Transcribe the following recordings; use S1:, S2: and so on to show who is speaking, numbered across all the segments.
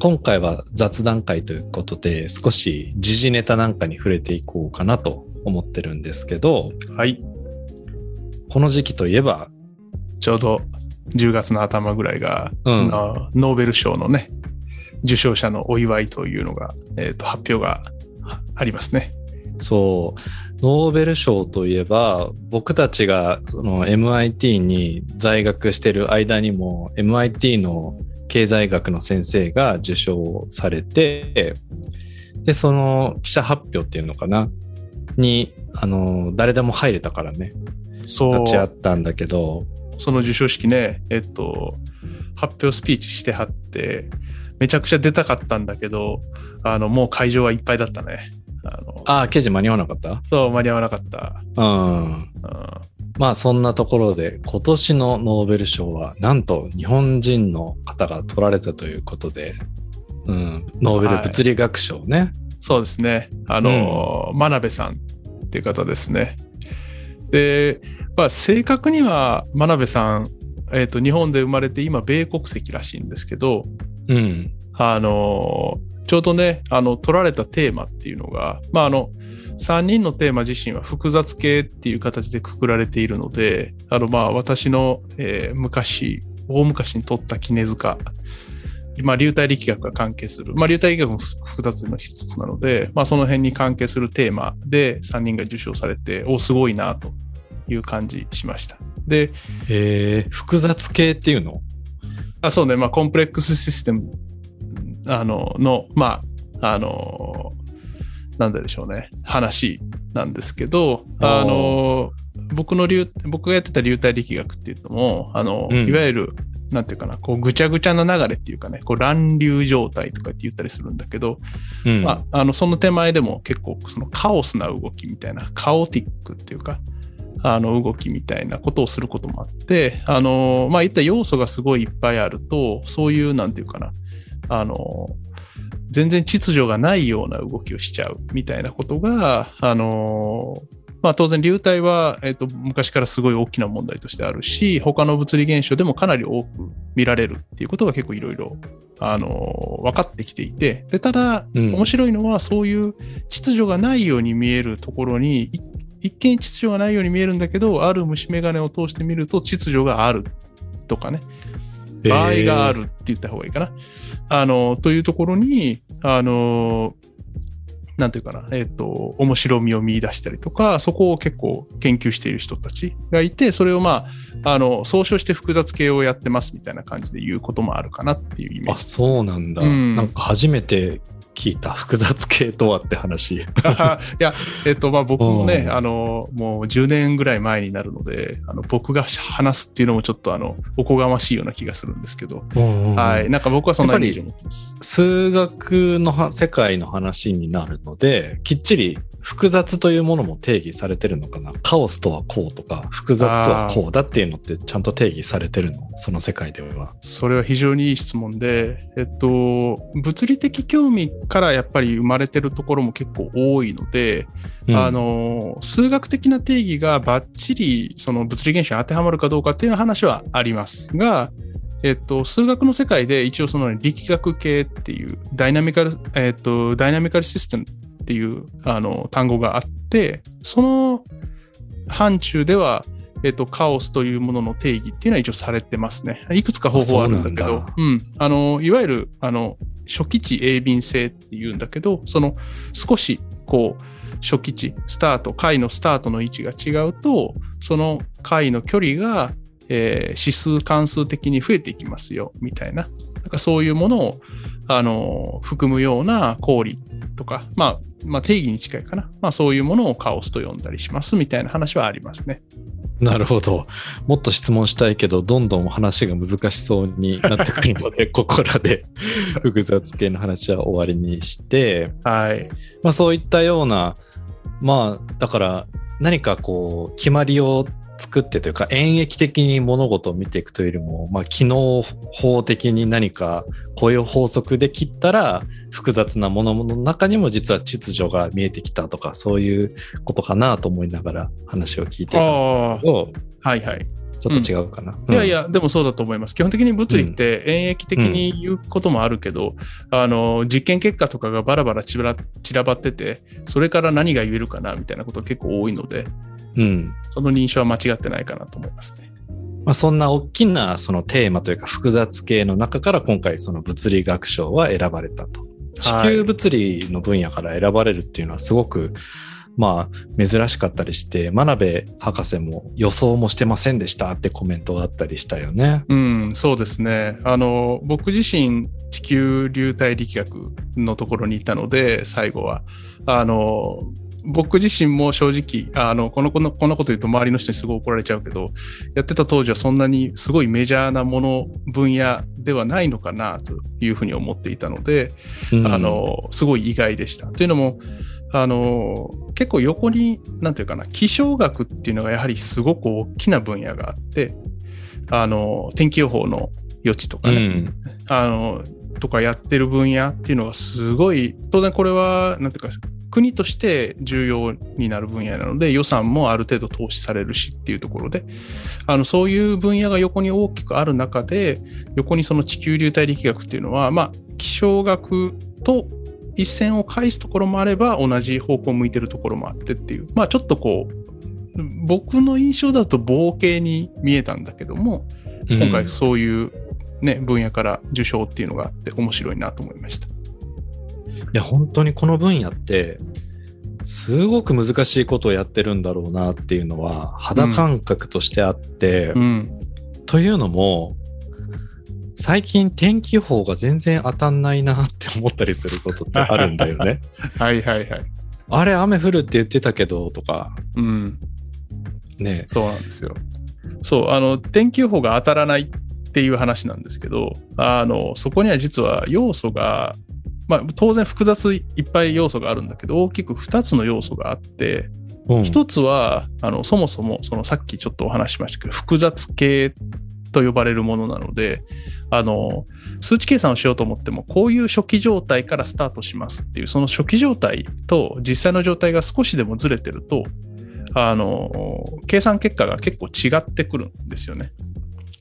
S1: 今回は雑談会ということで、少し時事ネタなんかに触れていこうかなと思ってるんですけど、
S2: はい。
S1: この時期といえば、
S2: ちょうど10月の頭ぐらいが、
S1: うん
S2: あノーベル賞のね、受賞者のお祝いというのが、えーと発表がはありますね。
S1: そう、ノーベル賞といえば、僕たちがその MIT に在学してる間にも、MIT の経済学の先生が受賞されて、で、その記者発表っていうのかな？に、あの、誰でも入れたからね、
S2: そう
S1: 立ち会ったんだけど、
S2: その授賞式ね、えっと、発表スピーチしてはって、めちゃくちゃ出たかったんだけど、あの、もう会場はいっぱいだったね。あの
S1: ああ、記事間に合わなかった？
S2: そう、間に合わなかった。
S1: うん。
S2: うん
S1: まあそんなところで今年のノーベル賞はなんと日本人の方が取られたということで、うん、ノーベル物理学賞ね。
S2: そうですね。あの、真鍋さんっていう方ですね。で、まあ、正確には真鍋さん、えっ、と、日本で生まれて今、米国籍らしいんですけど、
S1: うん。
S2: あの、ちょうどね、あの、取られたテーマっていうのが、まあ、あの、3人のテーマ自身は複雑系っていう形でくくられているので、あの、まあ、私の、えー昔、大昔に取った絹塚、まあ、流体力学が関係する、まあ、流体力学も複雑の一つなので、まあ、その辺に関係するテーマで3人が受賞されて、お、すごいなという感じしました。で、
S1: えー、複雑系っていうの？
S2: あそうね、まあ、コンプレックスシステムあのの、まあ、あの、なんででしょうね、話なんですけど、
S1: あ
S2: の、僕の流、僕がやってた流体力学っていうのも、あの、
S1: うん。
S2: いわゆる、なんていうかな、こう、ぐちゃぐちゃな流れっていうかね、こう、乱流状態とかって言ったりするんだけど、
S1: うん。
S2: まあ、あの、その手前でも結構、そのカオスな動きみたいな、カオティックっていうか、あの、動きみたいなことをすることもあって、あの、まあ、いった要素がすごいいっぱいあると、そういう、なんていうかな、あの、全然秩序がないような動きをしちゃうみたいなことが、あの、まあ当然流体は、えっと昔からすごい大きな問題としてあるし、他の物理現象でもかなり多く見られるっていうことが結構いろいろ、あの、分かってきていて、で、ただ、
S1: うん。
S2: 面白いのはそういう秩序がないように見えるところに、い一見秩序がないように見えるんだけど、ある虫眼鏡を通してみると秩序があるとかね、場合があるって言った方がいいかな。あの、というところに、あの、なんていうかな、えっ、と、面白みを見出したりとか、そこを結構研究している人たちがいて、それをまあ、あの、総称して複雑系をやってますみたいな感じで言うこともあるかなっていうイメー
S1: あ、
S2: ジ。
S1: そうなんだ。
S2: うん
S1: なんか初めて聞いた複雑系とはって話。
S2: いや、えっ、と、まあ僕もね
S1: う、ん
S2: あの、もう10年ぐらい前になるので、あの僕が話すっていうのもちょっとあの、おこがましいような気がするんですけど、は。
S1: はい
S2: なんか僕はそんなイメージ
S1: やっ
S2: を持ってます。
S1: 数学のは世界の話になるので、きっちり複雑というものも定義されてるのかな？カオスとはこうとか、複雑とはこうだっていうのってちゃんと定義されてるの？その世界では。
S2: それは非常にいい質問で、えっと、物理的興味からやっぱり生まれてるところも結構多いので、
S1: うん
S2: あ、の、数学的な定義がバッチリその物理現象に当てはまるかどうかっていう話はありますが、えっと、数学の世界で一応その力学系っていうダイナミカル、えっと、ダイナミカルシステムっていうあの単語があって、その範疇では、えっと、カオスというものの定義っていうのは一応されてますね。いくつか方法はあるんだけど
S1: うなんだ、
S2: うん。あの、いわゆる、あの、初期値鋭敏性っていうんだけど、その少し、こう、初期値、スタート、回のスタートの位置が違うと、その回の距離が、えー指数関数的に増えていきますよ、みたいな。なんかそういうものを、あの、含むような氷とか、まあ、まあ定義に近いかな。まあそういうものをカオスと呼んだりしますみたいな話はありますね。
S1: なるほど。もっと質問したいけど、どんどん話が難しそうになってくるので、ここらで複雑系の話は終わりにして、
S2: はい。
S1: まあそういったような、まあだから何かこう決まりを作ってというか演繹的に物事を見ていくというよりも、まあ機能法的に何かこういう法則で切ったら複雑なものの中にも実は秩序が見えてきたとかそういうことかなと思いながら話を聞いてたん
S2: はいはい。
S1: ちょっと違うかな。
S2: いやいや、でもそうだと思います。基本的に物理って演疫的に言うこともあるけど、あの、実験結果とかがバラバラ散らばってて、それから何が言えるかなみたいなこと結構多いので、
S1: うん。
S2: その認証は間違ってないかなと思いますね。
S1: まあ、そんな大きなそのテーマというか複雑系の中から今回その物理学賞は選ばれたと。地球物理の分野から選ばれるっていうのはすごく、まあ珍しかったりして、真鍋博士も予想もしてませんでしたってコメントがあったりしたよね。
S2: うん、そうですね。あの、僕自身、地球流体力学のところにいたので、最後は。あの、僕自身も正直、あの、この、この、このこと言うと周りの人にすごい怒られちゃうけど、やってた当時はそんなにすごいメジャーなもの、分野ではないのかなというふうに思っていたので、
S1: うん
S2: あ、の、すごい意外でした。というのも、あの、結構横に、なんていうかな、気象学っていうのがやはりすごく大きな分野があって、あの、天気予報の余地とかね、
S1: うん。
S2: あの、とかやってる分野っていうのがすごい、当然これは、なんていうか、国として重要になる分野なので、予算もある程度投資されるしっていうところで、あの、そういう分野が横に大きくある中で、横にその地球流体力学っていうのは、まあ、気象学と一線を返すところもあれば、同じ方向を向いてるところもあってっていう、まあ、ちょっとこう、僕の印象だと冒険に見えたんだけども、今回そういう、ね、分野から受賞っていうのがあって面白いなと思いました。
S1: いや、本当にこの分野って、すごく難しいことをやってるんだろうなっていうのは肌感覚としてあって、
S2: うん。
S1: というのも、最近天気予報が全然当たんないなって思ったりすることってあるんだよね。
S2: はいはいはい。
S1: あれ雨降るって言ってたけどとか、
S2: うん。
S1: ね。
S2: そうなんですよ。そう、あの、天気予報が当たらないっていう話なんですけど、あの、そこには実は要素が、まあ、当然複雑いっぱい要素があるんだけど、大きく2つの要素があって、
S1: うん
S2: 一つは、あの、そもそも、そのさっきちょっとお話ししましたけど、複雑系と呼ばれるものなので、あの、数値計算をしようと思っても、こういう初期状態からスタートしますっていう、その初期状態と実際の状態が少しでもずれてると、あの、計算結果が結構違ってくるんですよね。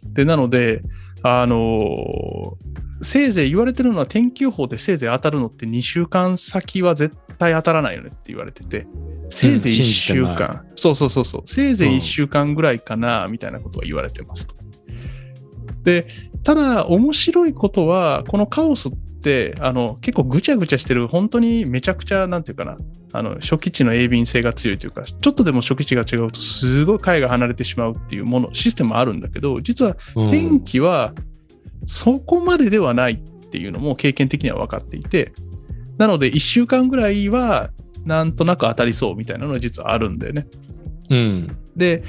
S2: で、なので、あの、せいぜい言われてるのは天気予報でせいぜい当たるのって2週間先は絶対当たらないよねって言われてて、せいぜい1
S1: 信じ
S2: 週間、そうそうそうそう、せいぜい
S1: うん。
S2: 1週間ぐらいかな、みたいなことは言われてますと。で、ただ面白いことは、このカオスって、あの、結構ぐちゃぐちゃしてる、本当にめちゃくちゃ、なんていうかな、あの、初期値の鋭敏性が強いというか、ちょっとでも初期値が違うと、すごい解が離れてしまうっていうもの、システムもあるんだけど、実は
S1: うん。
S2: 天気はそこまでではないっていうのも経験的には分かっていて、なので1週間ぐらいはなんとなく当たりそうみたいなのは実はあるんだよね。
S1: うん。
S2: で、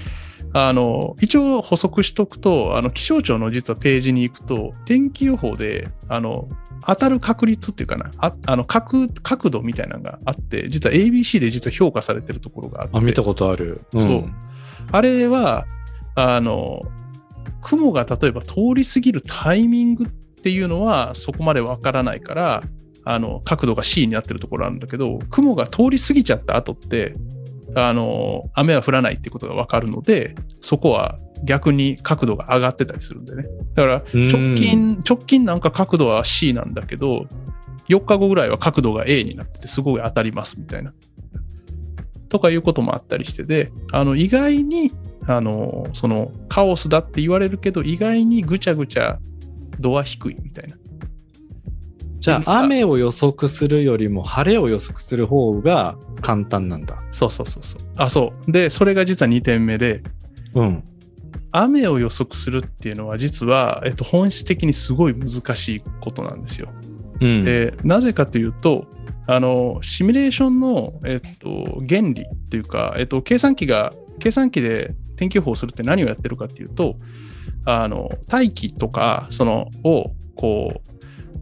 S2: あの、一応補足しとくと、あの、気象庁の実はページに行くと、天気予報で、あの、当たる確率っていうかな、ああの角、角度みたいなのがあって、実は ABC で実は評価されてるところがあって、
S1: あ、見たことある。ん
S2: そうあれは、あの、雲が例えば通り過ぎるタイミングっていうのはそこまでわからないから、あの、角度が C になってるところあるんだけど、雲が通り過ぎちゃった後って、あの、雨は降らないってことがわかるので、そこは逆に角度が上がってたりするんでね。だから、
S1: うん
S2: 直近、直近なんか角度は C なんだけど、4日後ぐらいは角度が A になってて、すごい当たりますみたいな。とかいうこともあったりしてで、あの、意外に、あの、その、カオスだって言われるけど、意外にぐちゃぐちゃ度は低いみたいな。
S1: じゃあ、雨を予測するよりも晴れを予測する方が簡単なんだ。
S2: そうそうそうそう。あ、そう。で、それが実は2点目で、
S1: うん。
S2: 雨を予測するっていうのは実は、えっと、本質的にすごい難しいことなんですよ。
S1: うん。
S2: で、なぜかというと、あの、シミュレーションの、えっと、原理っていうか、えっと、計算機が、計算機で天気予報をするって何をやってるかっていうと、あの、大気とか、その、を、こう、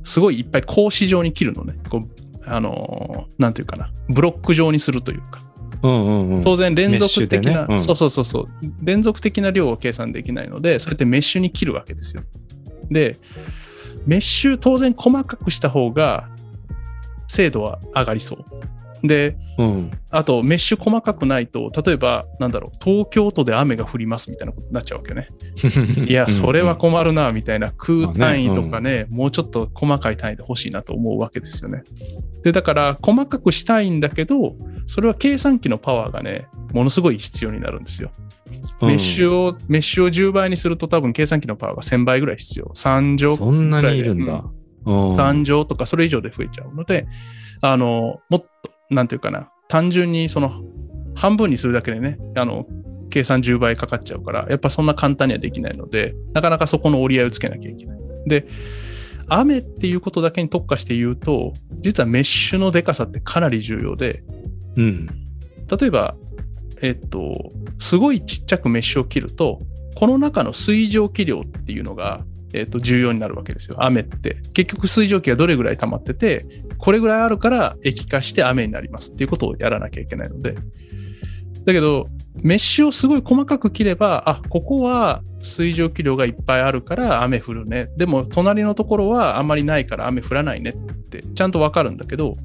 S2: すごいいっぱい格子状に切るのね。こう、あの、なんていうかな、ブロック状にするというか、
S1: うんうんうん。
S2: 当然連続的な、
S1: ねうん
S2: そうそうそうそう、連続的な量を計算できないので、そうやってメッシュに切るわけですよ。で、メッシュ当然細かくした方が精度は上がりそう。で、
S1: うん。
S2: あとメッシュ細かくないと、例えば、なんだろう、東京都で雨が降りますみたいなことになっちゃうわけよね。いや、それは困るな、みたいな、空単位とかね、もうちょっと細かい単位で欲しいなと思うわけですよね。で、だから、細かくしたいんだけど、それは計算機のパワーがね、ものすごい必要になるんですよ。
S1: うん
S2: メッシュを、メッシュを10倍にすると多分計算機のパワーが1000倍ぐらい必要。3乗、
S1: そんなにいるんだ。うん
S2: 3乗とかそれ以上で増えちゃうので、あの、もっと、なんていうかな、単純にその、半分にするだけでね、あの、計算10倍かかっちゃうから、やっぱそんな簡単にはできないので、なかなかそこの折り合いをつけなきゃいけない。で、雨っていうことだけに特化して言うと、実はメッシュのでかさってかなり重要で、
S1: うん。
S2: 例えば、えっと、すごいちっちゃくメッシュを切ると、この中の水蒸気量っていうのが、えっと、重要になるわけですよ。雨って。結局水蒸気がどれぐらい溜まってて、これぐらいあるから液化して雨になりますっていうことをやらなきゃいけないので。だけど、メッシュをすごい細かく切れば、あ、ここは水蒸気量がいっぱいあるから雨降るね。でも、隣のところはあんまりないから雨降らないねってちゃんとわかるんだけど、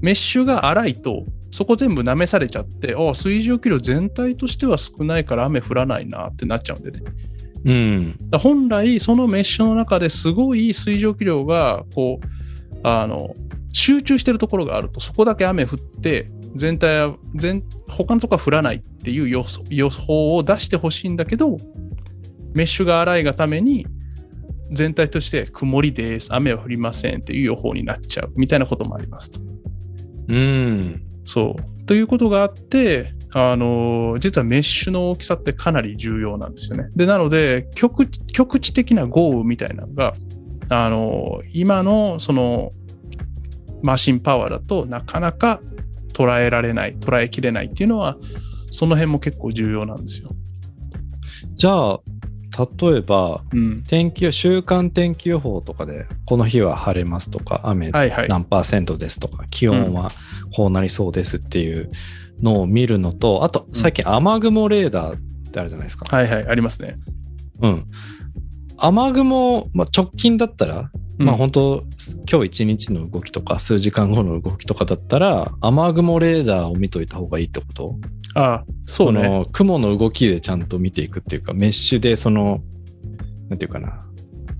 S2: メッシュが粗いと、そこ全部舐めされちゃって、あ水蒸気量全体としては少ないから雨降らないなってなっちゃうんでね。
S1: うん。
S2: だ本来、そのメッシュの中ですごい水蒸気量が、こう、あの、集中してるところがあると、そこだけ雨降って、全体は、全、他のとこは降らないっていう予想予報を出してほしいんだけど、メッシュが粗いがために、全体として曇りです、雨は降りませんっていう予報になっちゃうみたいなこともありますと。
S1: うん。
S2: そう。ということがあって、あの実はメッシュの大きさってかなり重要なんですよね。で、なので、局局地的な豪雨みたいなのが、あの今のそのマシンパワーだとなかなか捉えられない、捉えきれないっていうのは、その辺も結構重要なんですよ。
S1: じゃあ、例えば、
S2: うん。
S1: 天気予週間天気予報とかで、この日は晴れますとか、雨
S2: はいはい。
S1: 何パーセントですとか、気温はこうなりそうですっていうのを見るのと、あと最近雨雲レーダーってあるじゃないですか。
S2: はいはい、ありますね。
S1: うん。雨雲、まあ、直近だったら、まあ
S2: うん
S1: 本当、今日一日の動きとか、数時間後の動きとかだったら、雨雲レーダーを見といた方がいいってこと？
S2: ああ、そうね。
S1: この雲の動きでちゃんと見ていくっていうか、メッシュでその、なんていうかな、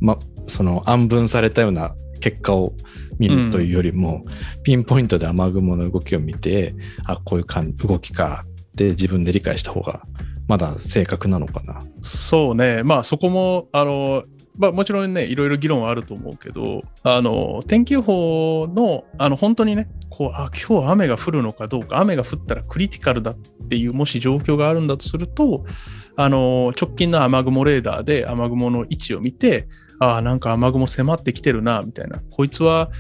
S1: ま、その暗分されたような結果を見るというよりも、ピンポイントで雨雲の動きを見て、あ、こういう感動きかって自分で理解した方が、まだ正確なのかな。
S2: そうね、まあそこも、あの、まあもちろんね、いろいろ議論はあると思うけど、あの、天気予報の、あの、本当にね、こう、あ、今日雨が降るのかどうか、雨が降ったらクリティカルだっていう、もし状況があるんだとすると、あの、直近の雨雲レーダーで雨雲の位置を見て、あなんか雨雲迫ってきてるな、みたいな。こいつは、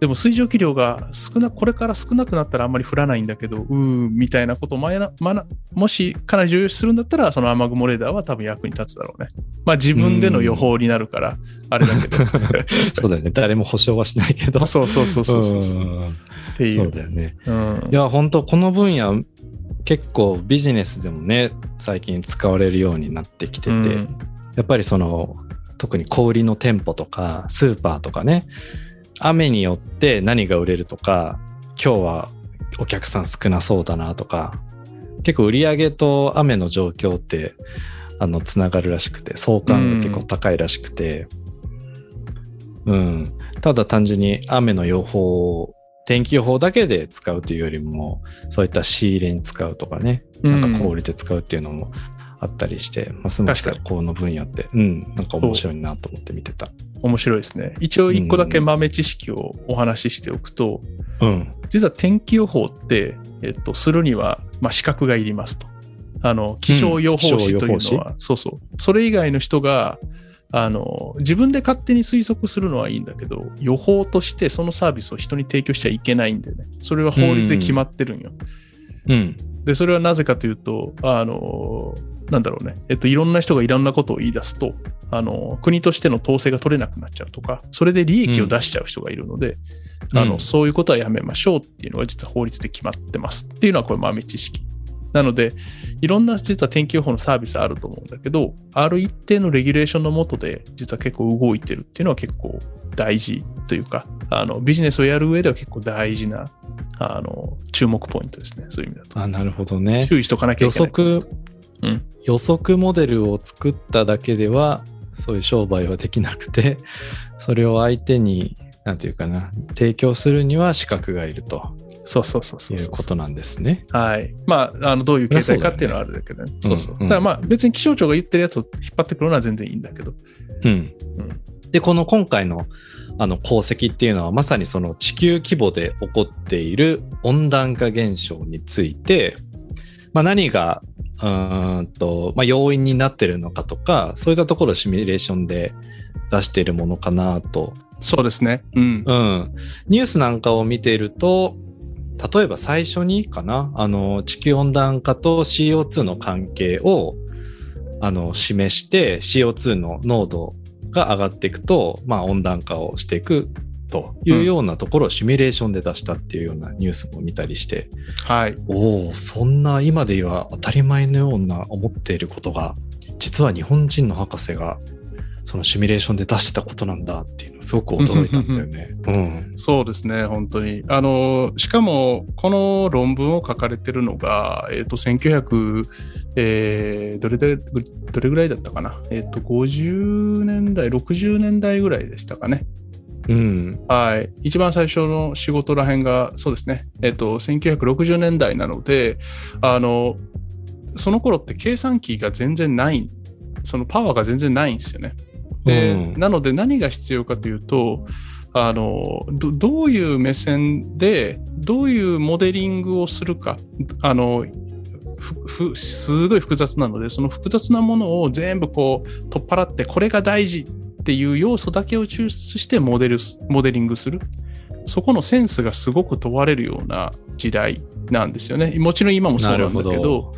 S2: でも水蒸気量が少な、これから少なくなったらあんまり降らないんだけど、うーん、みたいなことを前な、まな、もしかなり重要視するんだったら、その雨雲レーダーは多分役に立つだろうね。まあ自分での予報になるから、あれだけど。
S1: そうだよね。誰も保証はしないけど。
S2: そうそうそうそうそう。っ
S1: うん
S2: てい。
S1: そううだよね。
S2: うん
S1: いや、本当この分野、結構ビジネスでもね、最近使われるようになってきてて、
S2: うん
S1: やっぱりその、特に小売りの店舗とか、スーパーとかね、雨によって何が売れるとか、今日はお客さん少なそうだなとか、結構売り上げと雨の状況って、あの、つながるらしくて、相関が結構高いらしくて、うん。ただ単純に雨の予報、天気予報だけで使うというよりも、そういった仕入れに使うとかね、なんか小売りで使うっていうのもあったりして、ますます
S2: 確か
S1: この分野って、うん、なんか面白いなと思って見てた。
S2: 面白いですね。一応一個だけ豆知識をお話ししておくと、
S1: うん。
S2: 実は天気予報って、えっと、するには、まあ、資格がいりますと。あの、気象予報士というのは、そうそう。それ以外の人が、あの、自分で勝手に推測するのはいいんだけど、予報としてそのサービスを人に提供しちゃいけないんだよね。それは法律で決まってるんよ。
S1: うん。
S2: で、それはなぜかというと、あの、なんだろうね。えっと、いろんな人がいろんなことを言い出すと、あの、国としての統制が取れなくなっちゃうとか、それで利益を出しちゃう人がいるので、
S1: うん
S2: あの、
S1: うん
S2: そういうことはやめましょうっていうのが実は法律で決まってますっていうのはこれ豆知識。なので、いろんな実は天気予報のサービスあると思うんだけど、ある一定のレギュレーションのもとで、実は結構動いてるっていうのは結構大事というか、あのビジネスをやる上では結構大事なあの注目ポイントですね、そういう意味だと。
S1: あなるほどね。
S2: 注意しとかなきゃ
S1: 予
S2: いけない。
S1: 測、
S2: うん
S1: 予測モデルを作っただけでは、そういう商売はできなくて、それを相手に、なんていうかな、提供するには資格がいると
S2: そうそうそうそ
S1: いうう
S2: そう
S1: ことなんですね。
S2: はい。まあ、あのどういう経済かっていうのはあるだけどね。そうそう。
S1: うんうん
S2: だからまあ、別に気象庁が言ってるやつを引っ張ってくるのは全然いいんだけど。
S1: うん。
S2: うん
S1: で、この今回のあの功績っていうのはまさにその地球規模で起こっている温暖化現象について、まあ、何がうーんと、まあ、要因になってるのかとか、そういったところをシミュレーションで出しているものかなと。
S2: そうですね。うん。
S1: うん。ニュースなんかを見ていると、例えば最初にかな、あの、地球温暖化と CO2 の関係を、あの、示して、CO2 の濃度が上がっていくと、まあ、温暖化をしていくというようなところをシミュレーションで出したっていうようなニュースも見たりして、
S2: はい。
S1: おお、そんな今では当たり前のような思っていることが、実は日本人の博士が、そのシミュレーションで出してたことなんだっていうのすごく驚いたんだよね。うん。
S2: そうですね、本当に。あの、しかも、この論文を書かれてるのが、えっ、と、1900、えーどれで、どれぐらいだったかな。えっ、と、50年代、60年代ぐらいでしたかね。
S1: うん。
S2: はい。一番最初の仕事らへんが、そうですね。えっ、と、1960年代なので、あの、その頃って計算機が全然ない、そのパワーが全然ないんですよね。で、
S1: うん。
S2: なので何が必要かというと、あのどどういう目線でどういうモデリングをするか。あのすごい複雑なのでその複雑なものを全部こう取っ払ってこれが大事っていう要素だけを抽出してモデルすモデリングする。そこのセンスがすごく問われるような時代なんですよね。もちろん今もそうなんだけど。
S1: なるほ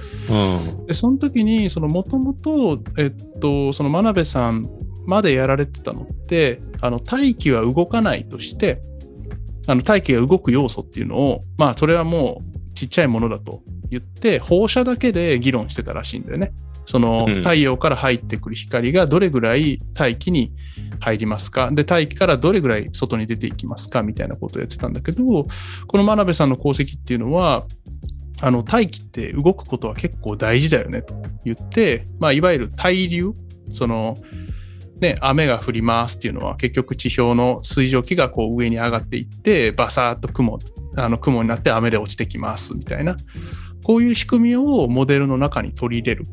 S1: うん。
S2: でその時にそのもともとえっとその真鍋さんまでやられてたのってあの大気は動かないとしてあの大気が動く要素っていうのをまあそれはもうちっちゃいものだと言って放射だけで議論してたらしいんだよね。その
S1: うん。
S2: 太陽から入ってくる光がどれぐらい大気に入りますか？で大気からどれぐらい外に出ていきますか？みたいなことをやってたんだけどこの真鍋さんの功績っていうのはあの大気って動くことは結構大事だよねと言って、まあ、いわゆる対流そのね、雨が降りますっていうのは結局地表の水蒸気がこう上に上がっていってバサーッと雲あの雲になって雨で落ちてきますみたいなこういう仕組みをモデルの中に取り入れる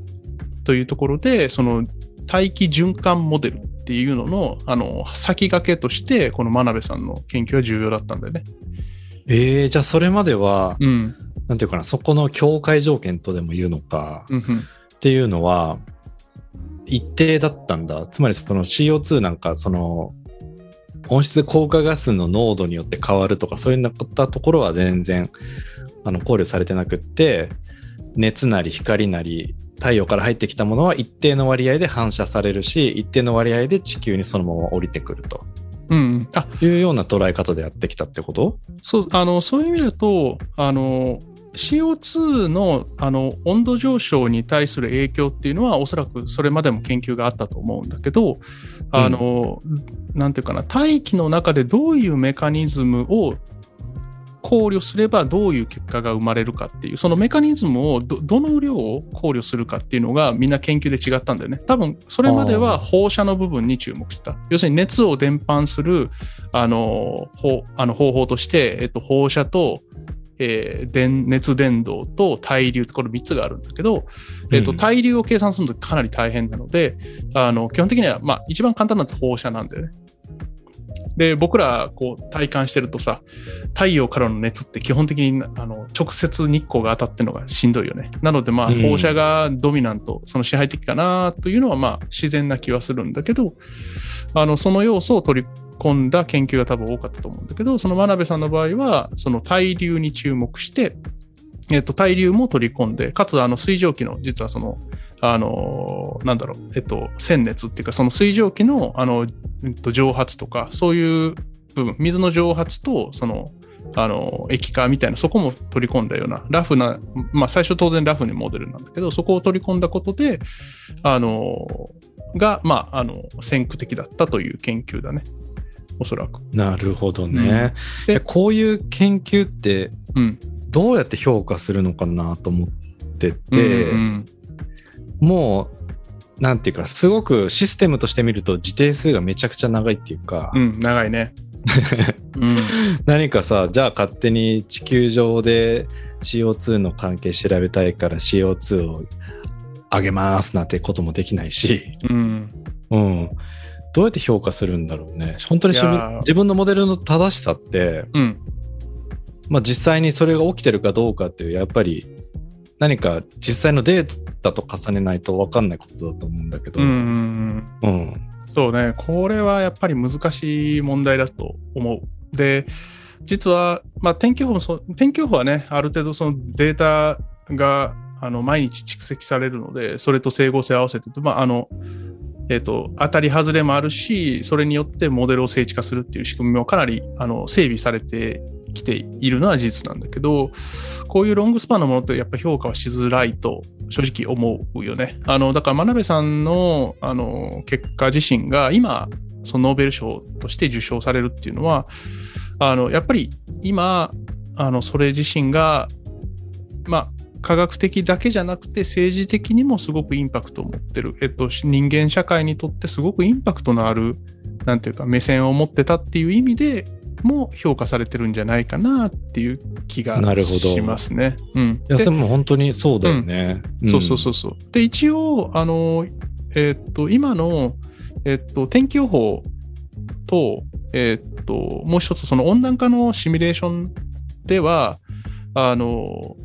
S2: というところでその大気循環モデルっていうののあの先駆けとしてこの真鍋さんの研究は重要だったんだよね。
S1: えー、じゃあそれまでは、
S2: うん。
S1: なんていうかな、そこの境界条件とでも言うのか、
S2: うんうん
S1: っていうのは、一定だったんだ。つまりその CO2 なんか、その、温室効果ガスの濃度によって変わるとか、そういったところは全然あの考慮されてなくって、熱なり光なり、太陽から入ってきたものは一定の割合で反射されるし、一定の割合で地球にそのまま降りてくると。
S2: うんうん、あ
S1: いうような捉え方でやってきたってこと？
S2: そうあのそういう意味だとあの CO2 のあの温度上昇に対する影響っていうのはおそらくそれまでも研究があったと思うんだけどあの、なんていうかな大気の中でどういうメカニズムを考慮すればどういう結果が生まれるかっていうそのメカニズムをどどの量を考慮するかっていうのがみんな研究で違ったんだよね。多分それまでは放射の部分に注目した。要するに熱を伝播するあのほあの方法として、えっと、放射と、えー電熱伝導と対流これ3つがあるんだけど、えっと、
S1: うん
S2: 対流を計算するのってかなり大変なので、あの基本的には、まあ、一番簡単なのって放射なんだよね。で僕らこう体感してるとさ太陽からの熱って基本的にあの直接日光が当たってるのがしんどいよね。なのでまあ
S1: うん
S2: 放射がドミナント、その支配的かなというのはまあ自然な気はするんだけどあのその要素を取り込んだ研究が多分多かったと思うんだけどその真鍋さんの場合はその対流に注目して、えっと対流も取り込んでかつあの水蒸気の実はそのあのなんだろう、えっと、鮮熱っていうか、その水蒸気のあの、えっと、蒸発とか、そういう部分、水の蒸発と、その、あの液化みたいな、そこも取り込んだような、ラフな、まあ、最初当然ラフにモデルなんだけど、そこを取り込んだことで、あのが、まあ、あの先駆的だったという研究だね。おそらく。
S1: なるほどね。
S2: うん
S1: こういう研究って
S2: うん。
S1: どうやって評価するのかなと思ってて、
S2: うん
S1: もう、なんていうか、すごくシステムとして見ると時定数がめちゃくちゃ長いっていうか、
S2: うん、うん長いね。うん。
S1: 何かさ、じゃあ勝手に地球上で CO2 の関係調べたいから CO2 を上げますなんてこともできないし、
S2: うん。
S1: うん。どうやって評価するんだろうね。本当に自分のモデルの正しさって、
S2: うん。
S1: まあ実際にそれが起きてるかどうかっていう、やっぱり何か実際のデータと重ねないと分かんないことだと思うんだけど、
S2: うんうん。そうね、これはやっぱり難しい問題だと思う。で、実は、まあ、天気予報もそう、天気予報はね、ある程度そのデータがあの毎日蓄積されるので、それと整合性を合わせて、まあ、あの、えっ、と、当たり外れもあるし、それによってモデルを整地化するっていう仕組みもかなりあの整備されてきているのは事実なんだけど、こういうロングスパンのものってやっぱ評価はしづらいと正直思うよね。あの、だから真鍋さんのあの結果自身が今、そのノーベル賞として受賞されるっていうのは、あの、やっぱり今、あの、それ自身が、まあ、科学的だけじゃなくて政治的にもすごくインパクトを持ってる、えっと、人間社会にとってすごくインパクトのある、なんていうか、目線を持ってたっていう意味でも評価されてるんじゃないかなっていう気がしますね。うん。
S1: いや、
S2: で
S1: でも本当にそうだよね。
S2: そうそうそうそう。で、一応、あの、えーっと、今の、えーっと、天気予報と、えーっと、もう一つ、その温暖化のシミュレーションでは、あの、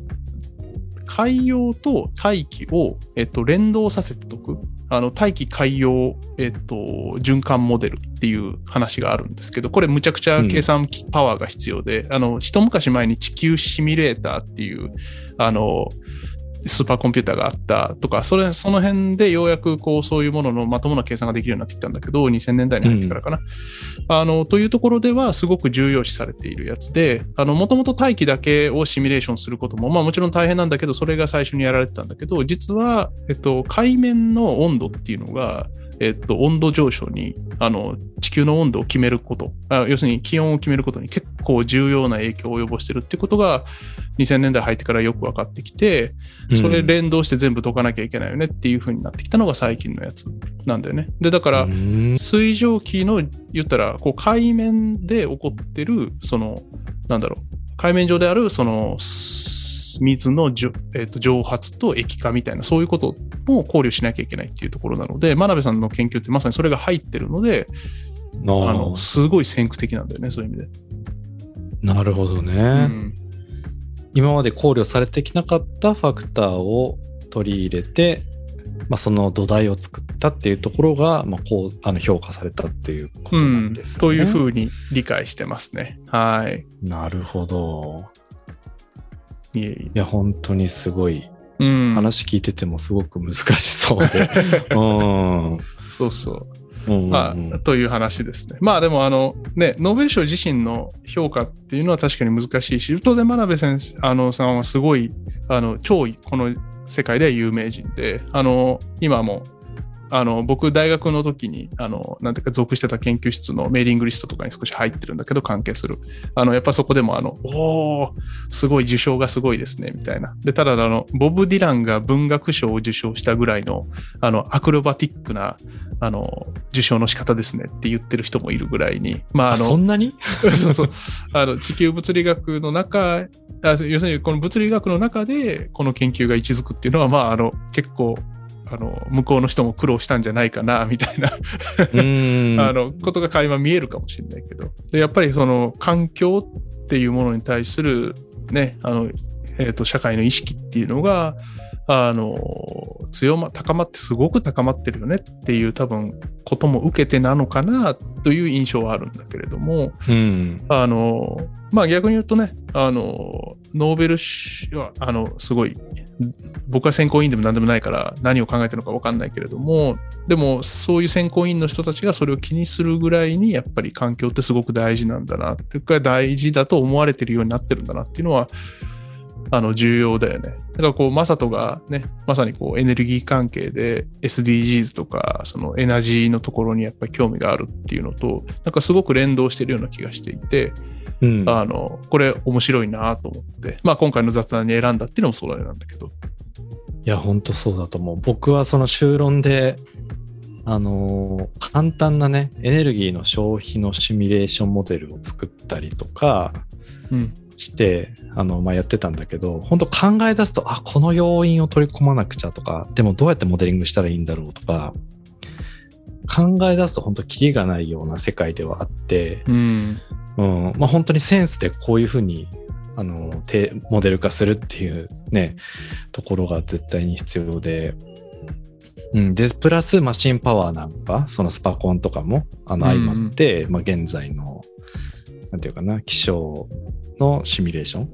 S2: 海洋と大気を、えっと、連動させておく。あの大気海洋、えっと、循環モデルっていう話があるんですけど、これむちゃくちゃ計算パワーが必要で、あの、一昔前に地球シミュレーターっていう、あの、スーパーコンピューターがあったとか、それ、その辺でようやくこう、そういうもののまともな計算ができるようになってきたんだけど、2000年代に入ってからかな。あの、というところではすごく重要視されているやつで、あの、もともと大気だけをシミュレーションすることも、まあもちろん大変なんだけど、それが最初にやられてたんだけど、実は、えっと、海面の温度っていうのが、えっと、温度上昇に、あの、地球の温度を決めること、あ要するに気温を決めることに結構重要な影響を及ぼしてるってことが、2000年代入ってからよく分かってきて、それ連動して全部解かなきゃいけないよねっていう風になってきたのが最近のやつなんだよね。で、だから、
S1: うん。
S2: 水蒸気の言ったらこう海面で起こってるそのなんだろう海面上であるそのす水のじょ、えーと蒸発と液化みたいなそういうことも考慮しなきゃいけないっていうところなので真鍋さんの研究ってまさにそれが入ってるので
S1: あ
S2: のすごい先駆的なんだよねそういう意味で。
S1: なるほどね、
S2: うん
S1: 今まで考慮されてきなかったファクターを取り入れて、まあ、その土台を作ったっていうところが、まあ、こうあの評価されたっていうことなんですね。
S2: というふうに理解してますね。はい。
S1: なるほど。
S2: いえいえ
S1: いや本当にすごい
S2: うん、
S1: 話聞いててもすごく難しそうで。うん
S2: そうそう。
S1: うんうん
S2: まあ、という話ですね。まあでもあの、ね、ノーベル賞自身の評価っていうのは確かに難しいし、当然真鍋先生あのさんはすごいあの超この世界では有名人で、あの今もあの僕、大学の時にあのなんていうか属してた研究室のメーリングリストとかに少し入ってるんだけど、関係する。あのやっぱそこでもあの、おー、すごい受賞がすごいですねみたいな。でただあの、ボブ・ディランが文学賞を受賞したぐらいのあのアクロバティックなあの受賞の仕方ですねって言ってる人もいるぐらいに、まあ、
S1: あ
S2: あの
S1: そんなに？
S2: そうそうあの地球物理学の中あ、要するにこの物理学の中でこの研究が位置づくっていうのは、まあ、あの結構あの向こうの人も苦労したんじゃないかなみたいな、
S1: うん。
S2: あのことが垣間見えるかもしれないけど。でやっぱりその環境っていうものに対する、ねあのえー、と社会の意識っていうのがあの強ま高まってすごく高まってるよねっていう多分ことも受けてなのかなという印象はあるんだけれども。
S1: うん。
S2: あのまあ逆に言うとねあのノーベル賞はあのすごい僕は選考委員でも何でもないから何を考えてるのか分かんないけれどもでもそういう選考委員の人たちがそれを気にするぐらいにやっぱり環境ってすごく大事なんだなっていうか大事だと思われてるようになってるんだなっていうのはあの重要だよね。だからこう、マサトがね、まさにこうエネルギー関係で SDGs とか、そのエナジーのところにやっぱり興味があるっていうのと、なんかすごく連動してるような気がしていて、
S1: うん。
S2: あの、これ面白いなと思って、まあ今回の雑談に選んだっていうのもそうなんだけど。
S1: いや、本当そうだと思う。僕はその修論で、あのー簡単なね、エネルギーの消費のシミュレーションモデルを作ったりとか
S2: うん。
S1: して、あの、まあ、やってたんだけど、本当考え出すと、あ、この要因を取り込まなくちゃとか、でもどうやってモデリングしたらいいんだろうとか、考え出すと本当キリがないような世界ではあって、
S2: うん。
S1: うん、まあ本当にセンスでこういうふうに、あの、てモデル化するっていうね、ところが絶対に必要で、うん、で、プラスマシンパワーなんか、そのスパコンとかも、あの、
S2: うん。
S1: 相まって、まあ現在の、なんていうかな、気象のシミュレーション？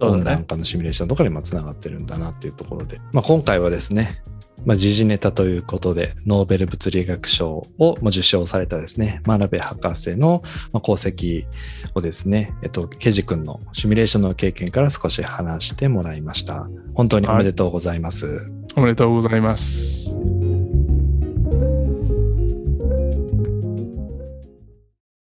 S1: 温暖化のシミュレーションとかにもつながってるんだなっていうところで、まあ今回はですね、まあ、時事ネタということで、ノーベル物理学賞をまあ受賞されたですね、真鍋博士のまあ功績をですね、えっと、ケジ君のシミュレーションの経験から少し話してもらいました。本当におめでとうございます。
S2: おめでとうございます。